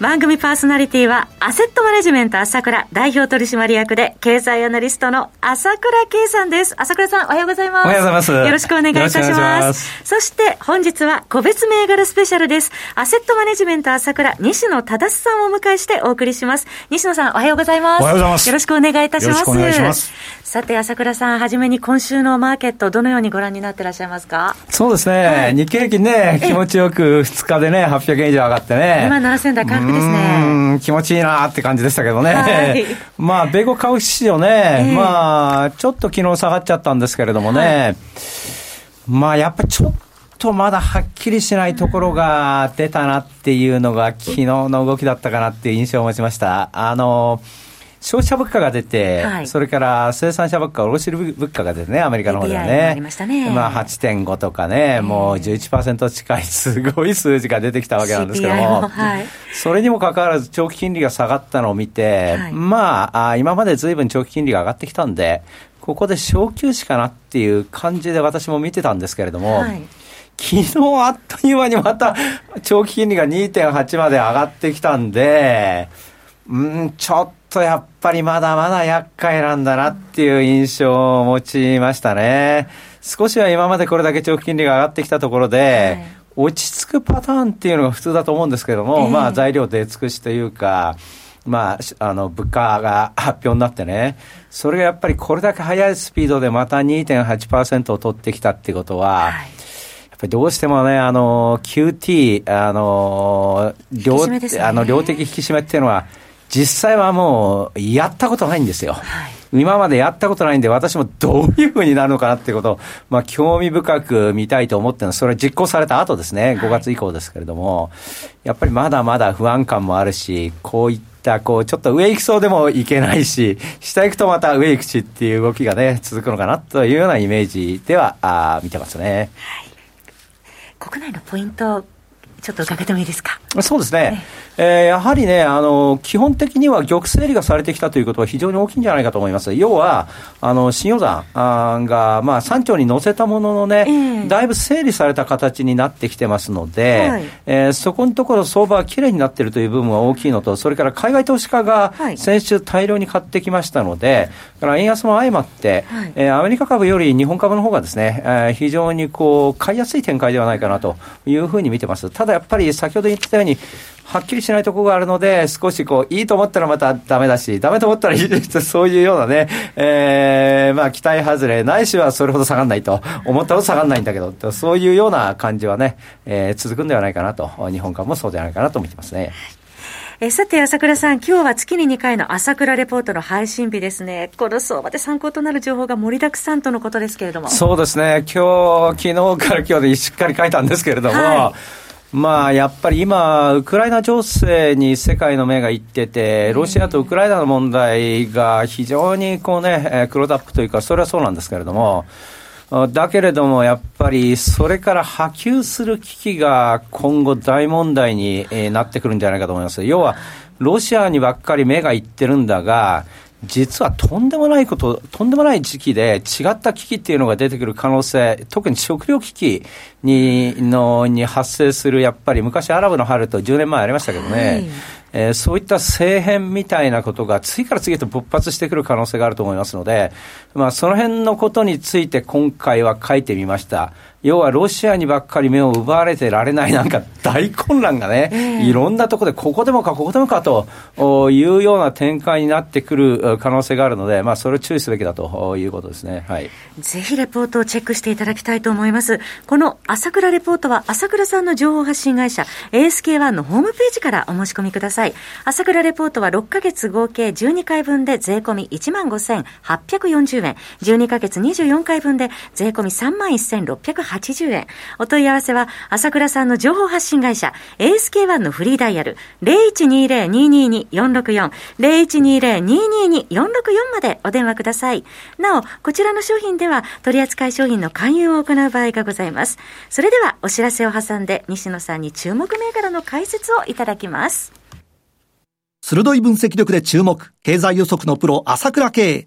番組パーソナリティは、アセットマネジメント朝倉代表取締役で、経済アナリストの朝倉慶さんです。朝倉さん、おはようございます。おはようございます。よろしくお願いいたします。そして、本日は個別銘柄スペシャルです。アセットマネジメント朝倉、西野忠さんをお迎えしてお送りします。西野さん、おはようございます。おはようございます。よろしくお願いいたします。よろしくお願いします。さて、朝倉さん、はじめに今週のマーケット、どのようにご覧になってらっしゃいますか？そうですね。はい、日経平均ね、気持ちよく2日でね、800円以上上がってね。今7000台回復ですね。気持ちいいなって感じでしたけどね。はい、まあ、米国株式市場ね、えー、まあ、ちょっと昨日下がっちゃったんですけれどもね、はい、まあ、やっぱりちょっとまだはっきりしないところが出たなっていうのが、昨日の動きだったかなっていう印象を持ちました。あの、消費者物価が出て、はい、それから生産者物価、卸売物価が出てね、アメリカの方ではね。あましたね。まあ8.5とかね、もう11%近いすごい数字が出てきたわけなんですけども、はい、それにもかかわらず長期金利が下がったのを見て、はい、まあ、今までずいぶん長期金利が上がってきたんで、ここで小休止かなっていう感じで私も見てたんですけれども、はい。昨日あっという間にまた長期金利が2.8まで上がってきたんで、うん、ちょっとやっぱりまだまだ厄介なんだなっていう印象を持ちましたね。少しは今までこれだけ長期金利が上がってきたところで、はい、落ち着くパターンっていうのが普通だと思うんですけども、えー、まあ材料出尽くしというか、まあ、あの、物価が発表になってね、それがやっぱりこれだけ速いスピードでまた2.8%を取ってきたってことは、はい、やっぱりどうしてもね、あの、QT、あの、量、ね、あの量的引き締めっていうのは、実際はもうやったことないんですよ。はい今までやったことないんで、私もどういうふうになるのかなっていうことを、まあ、興味深く見たいと思ってるのは、それは実行された後ですね、5月以降ですけれども、はい、やっぱりまだまだ不安感もあるし、こういった、こう、ちょっと上行きそうでもいけないし、下行くとまた上行くしっていう動きがね、続くのかなというようなイメージでは、あ見てますね。はい。国内のポイントちょっと伺ってもいいですか？そうですね。えー、やはりね、あの、基本的には玉整理がされてきたということは非常に大きいんじゃないかと思います。要は、あの、新予算が、まあ、山頂に乗せたもののね、えー、だいぶ整理された形になってきてますので、はい、えー、そこのところ相場はきれいになっているという部分は大きいのと、それから海外投資家が先週大量に買ってきましたので、はい、から円安も相まって、はい、えー、アメリカ株より日本株の方がですね、えー、非常にこう、買いやすい展開ではないかなというふうに見てます。ただやっぱり先ほど言ったように、はっきりしないところがあるので、少しこう、いいと思ったらまたダメだし、ダメと思ったらいいですそういうようなね、えー、まあ、期待外れ、ないしはそれほど下がらないと、思ったほど下がらないんだけど、そういうような感じはね、えー、続くんではないかなと、日本株もそうではないかなと思ってますね。えさて、朝倉さん、今日は月に2回の朝倉レポートの配信日ですね。この相場で参考となる情報が盛りだくさんとのことですけれども。そうですね。今日、昨日から今日でしっかり書いたんですけれども、はいまあ、やっぱり今、ウクライナ情勢に世界の目がいってて、ロシアとウクライナの問題が非常にこうね、クロードアップというか、それはそうなんですけれども、だけれども、やっぱりそれから波及する危機が今後大問題になってくるんじゃないかと思います。要は、ロシアにばっかり目がいってるんだが、実はとんでもないこと、とんでもない時期で違った危機っていうのが出てくる可能性、特に食料危機にのに発生する、やっぱり昔アラブの春と10年前ありましたけどね、はいえー、そういった政変みたいなことが次から次へと勃発してくる可能性があると思いますので、まあ、その辺のことについて今回は書いてみました。要はロシアにばっかり目を奪われてられないなんか大混乱がね、えー、いろんなところでここでもかここでもかというような展開になってくる可能性があるので、まあ、それを注意すべきだということですね。はい。ぜひレポートをチェックしていただきたいと思います。この朝倉レポートは朝倉さんの情報発信会社 ASK1 のホームページからお申し込みください。さい。朝倉レポートは6ヶ月合計12回分で税込み15,840円。12ヶ月24回分で税込み31,680円。お問い合わせは、朝倉さんの情報発信会社、ASK1 のフリーダイヤル、0120-222-464、0120-222-464までお電話ください。なお、こちらの商品では取扱い商品の勧誘を行う場合がございます。それでは、お知らせを挟んで、西野さんに注目銘柄の解説をいただきます。鋭い分析力で注目、経済予測のプロ、朝倉慶。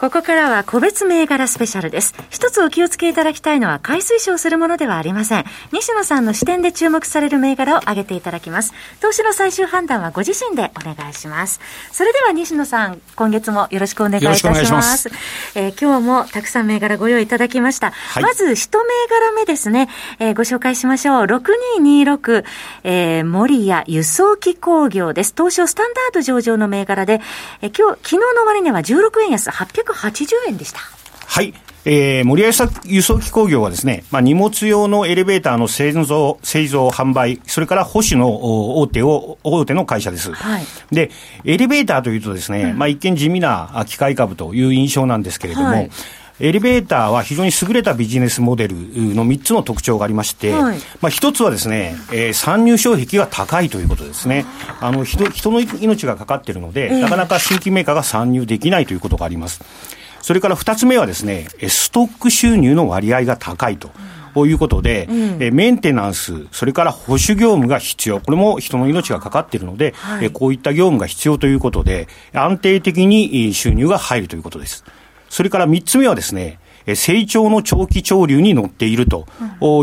ここからは個別銘柄スペシャルです。一つお気をつけいただきたいのは、買い推奨するものではありません。西野さんの視点で注目される銘柄を挙げていただきます。投資の最終判断はご自身でお願いします。それでは西野さん、今月もよろしくお願いいたします。ますえー、今日もたくさん銘柄ご用意いただきました。はい、まず、一銘柄目ですね、えー、ご紹介しましょう。6226、えー、森谷輸送機工業です。東証スタンダード上場の銘柄で、えー、今日、昨日の終値は16円安800 280円でした。はい。えー、森合輸送機工業はですね、まあ、荷物用のエレベーターの製造、製造、販売、それから保守の大手を、大手の会社です。はい、で、エレベーターというとですね、うん、まあ、一見地味な機械株という印象なんですけれども、はいエレベーターは非常に優れたビジネスモデルの3つの特徴がありまして、はい、まあ、1つはですね、えー、参入障壁が高いということですね。あの人人の命がかかっているので、なかなか新規メーカーが参入できないということがあります。それから二つ目はですね、ストック収入の割合が高いと。こういうことで、うん、えメンテナンス、それから保守業務が必要、これも人の命がかかっているので、はい、えこういった業務が必要ということで、安定的に収入が入るということです。それから三つ目はですね、成長の長期潮流に乗っていると、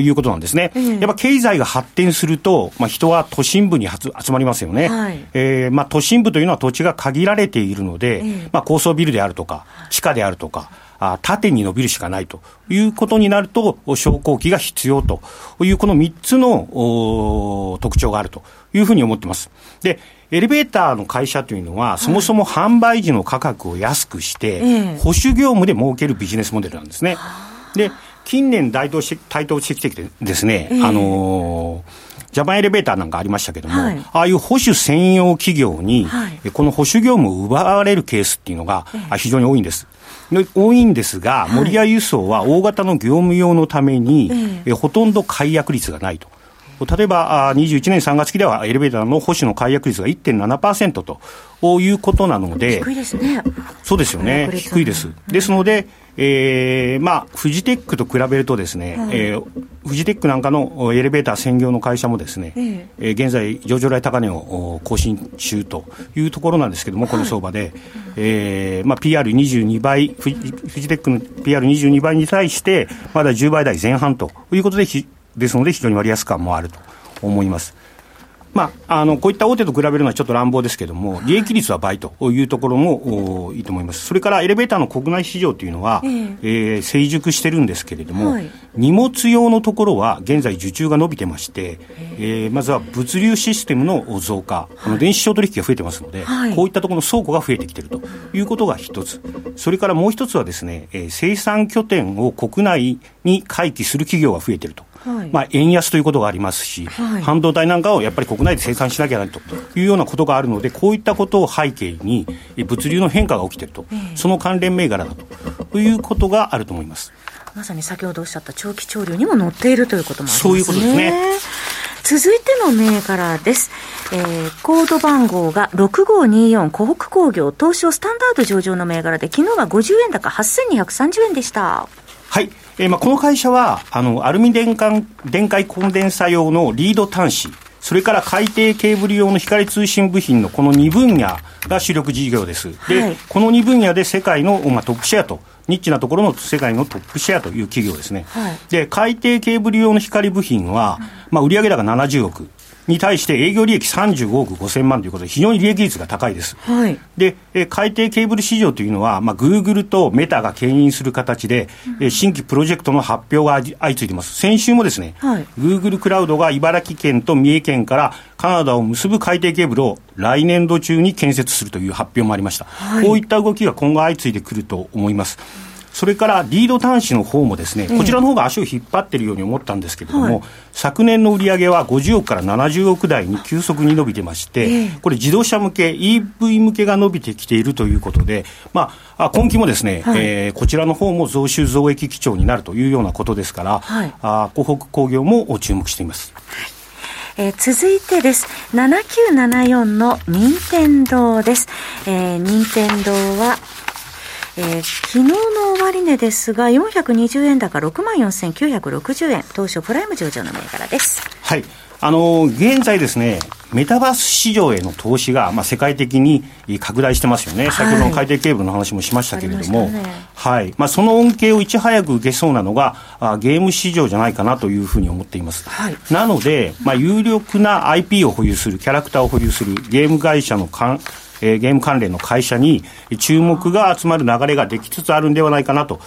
いうことなんですね。やっぱ経済が発展すると、まあ、人は都心部に集まりますよね。はい、えー、まあ、都心部というのは土地が限られているので、まあ、高層ビルであるとか、地下であるとか、あ縦に伸びるしかないということになると、昇降機が必要という、この3つの特徴があるというふうに思ってます。で、エレベーターの会社というのは、そもそも販売時の価格を安くして、保守業務で儲けるビジネスモデルなんですね。で、近年台頭し台頭してきてですね、あのージャパンエレベーターなんかありましたけども、はい、ああいう保守専用企業に、はい、この保守業務を奪われるケースっていうのが、非常に多いんです。多いんですが、森屋輸送は大型の業務用のために、えほとんど解約率がないと。例えば、21年3月期ではエレベーターの保守の解約率が1.7%ということなので、低いですね。そうですよね。低いです。ですので、えー、まあ、フジテックと比べるとですね、はい、えー、フジテックなんかのエレベーター専業の会社もですね、ええー、現在、上場来高値を更新中というところなんですけれども、この相場で、はい、えー、まあ、PR22 倍フジ、フジテックの PR22 倍に対して、まだ10倍台前半ということで、ですので、非常に割安感もあると思います。まあ、あのこういった大手と比べるのはちょっと乱暴ですけれども、利益率は倍というところもいいと思います、それからエレベーターの国内市場というのは、えー、えー、成熟してるんですけれども、はい、荷物用のところは現在、受注が伸びてまして、え。ー、まずは物流システムの増加、この電子商取引が増えてますので、はい、こういったところの倉庫が増えてきているということが一つ、それからもう一つはですね、えー、生産拠点を国内に回帰する企業が増えていると。はい、まあ、円安ということがありますし、はい、半導体なんかをやっぱり国内で生産しなきゃなというようなことがあるので、こういったことを背景に、物流の変化が起きていると、えー、その関連銘柄だということがあると思いますまさに先ほどおっしゃった長期潮流にも乗っているということもありますね。そういうことですね。続いての銘柄です。えー、コード番号が6524湖北工業東証スタンダード上場の銘柄で、昨日は50円高8230円でした。はい。えー、まあこの会社は、あの、アルミ電管電解コンデンサ用のリード端子、それから海底ケーブル用の光通信部品のこの2分野が主力事業です。で、はい、この2分野で世界の、まあ、トップシェアとニッチなところの世界のトップシェアという企業ですね。はい、で、海底ケーブル用の光部品は、まあ、売上高70億。に対して営業利益35億5000万ということで、非常に利益率が高いです。はい、で、え海底ケーブル市場というのは、まあ、グーグルとメタが牽引する形で、うん、新規プロジェクトの発表が相次いでいます。先週もですね、はい、グーグルクラウドが茨城県と三重県からカナダを結ぶ海底ケーブルを来年度中に建設するという発表もありました。はい、こういった動きが今後相次いでくると思います。それからリード端子の方もですね、こちらの方が足を引っ張っているように思ったんですけれども、はい、昨年の売上は50億から70億台に急速に伸びてまして、これ自動車向け、EV 向けが伸びてきているということで、まあ、今期もですね、はい、えー、こちらの方も増収増益基調になるというようなことですから、はい、あ湖北工業も注目しています。えー、続いてです。7974の任天堂です。えー、任天堂は、えー、昨日の終値ですが、420円高6万4960円、当初プライム上場の銘柄です。はい。あの、現在ですね、メタバース市場への投資が、まあ、世界的に拡大してますよね、はい、先ほどの海底ケーブルの話もしましたけれども、ね、はい。まあ、その恩恵をいち早く受けそうなのがあ、ゲーム市場じゃないかなというふうに思っています。はい、なので、まあ、有力な IP を保有する、キャラクターを保有するゲーム会社のかんえー、ゲーム関連の会社に注目が集まる流れができつつあるんではないかなと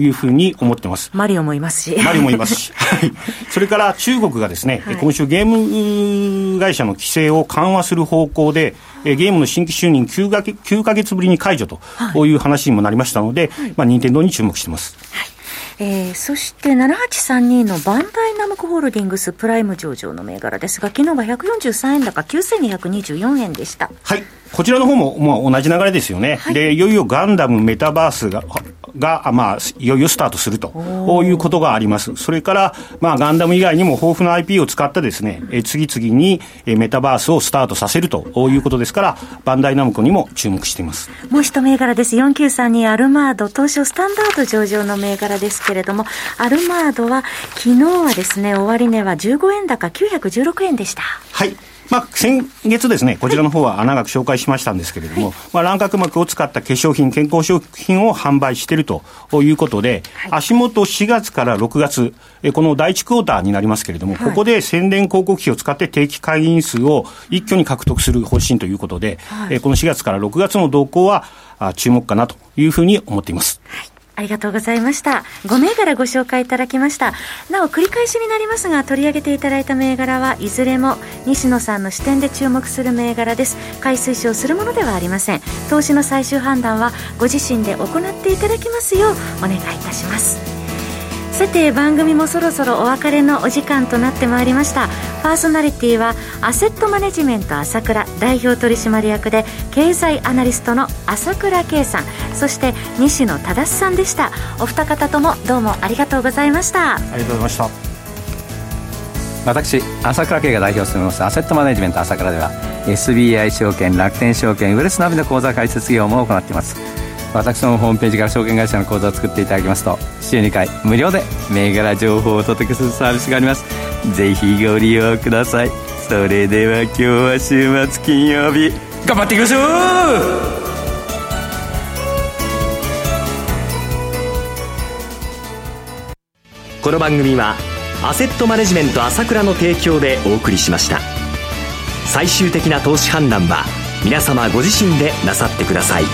いうふうに思ってます。マリオもいますし。マリオもいますし。はい。それから中国がですね、はい、今週ゲーム会社の規制を緩和する方向で、ゲームの新規就任 9, か9ヶ月ぶりに解除という話にもなりましたので、はい、まあ、任天堂に注目してます。はいえー、そして7832のバンダイナムコホールディングスプライム上場の銘柄ですが、昨日は143円高9224円でした。はい。こちらの方も、まあ、同じ流れですよね。はい、で、いよいよガンダムメタバースが、が、まあ、いよいよスタートするということがあります。それから、まあ、ガンダム以外にも豊富な IP を使ってですね、え次々にメタバースをスタートさせるということですから、バンダイナムコにも注目しています。もう一銘柄です。4932アルマード、東証スタンダード上場の銘柄ですけれども、アルマードは、昨日はですね、終値は15円高916円でした。はい。まあ、先月ですね、こちらの方は穴額紹介しましたんですけれども、はい、まあ、卵殻膜を使った化粧品、健康食品を販売しているということで、はい、足元4月から6月、この第1クォーターになりますけれども、はい、ここで宣伝広告費を使って定期会員数を一挙に獲得する方針ということで、この4月から6月の動向は注目かなというふうに思っています。ありがとうございました。5銘柄ご紹介いただきました。なお、繰り返しになりますが、取り上げていただいた銘柄はいずれも西野さんの視点で注目する銘柄です。買い推奨するものではありません。投資の最終判断はご自身で行っていただきますようお願いいたします。さて番組もそろそろお別れのお時間となってまいりました。パーソナリティはアセットマネジメント朝倉代表取締役で経済アナリストの朝倉圭さん。そして西野忠さんでした。お二方ともどうもありがとうございました。ありがとうございました。私朝倉圭が代表を務めますアセットマネジメント朝倉では SBI 証券楽天証券ウェルスナビの口座開設業務を行っています。私のホームページから証券会社の口座を作っていただきますと週2回無料で銘柄情報をお届けするサービスがあります。ぜひご利用ください。それでは今日は週末金曜日頑張っていきましょう!この番組はアセットマネジメント朝倉の提供でお送りしました。最終的な投資判断は皆様ご自身でなさってください。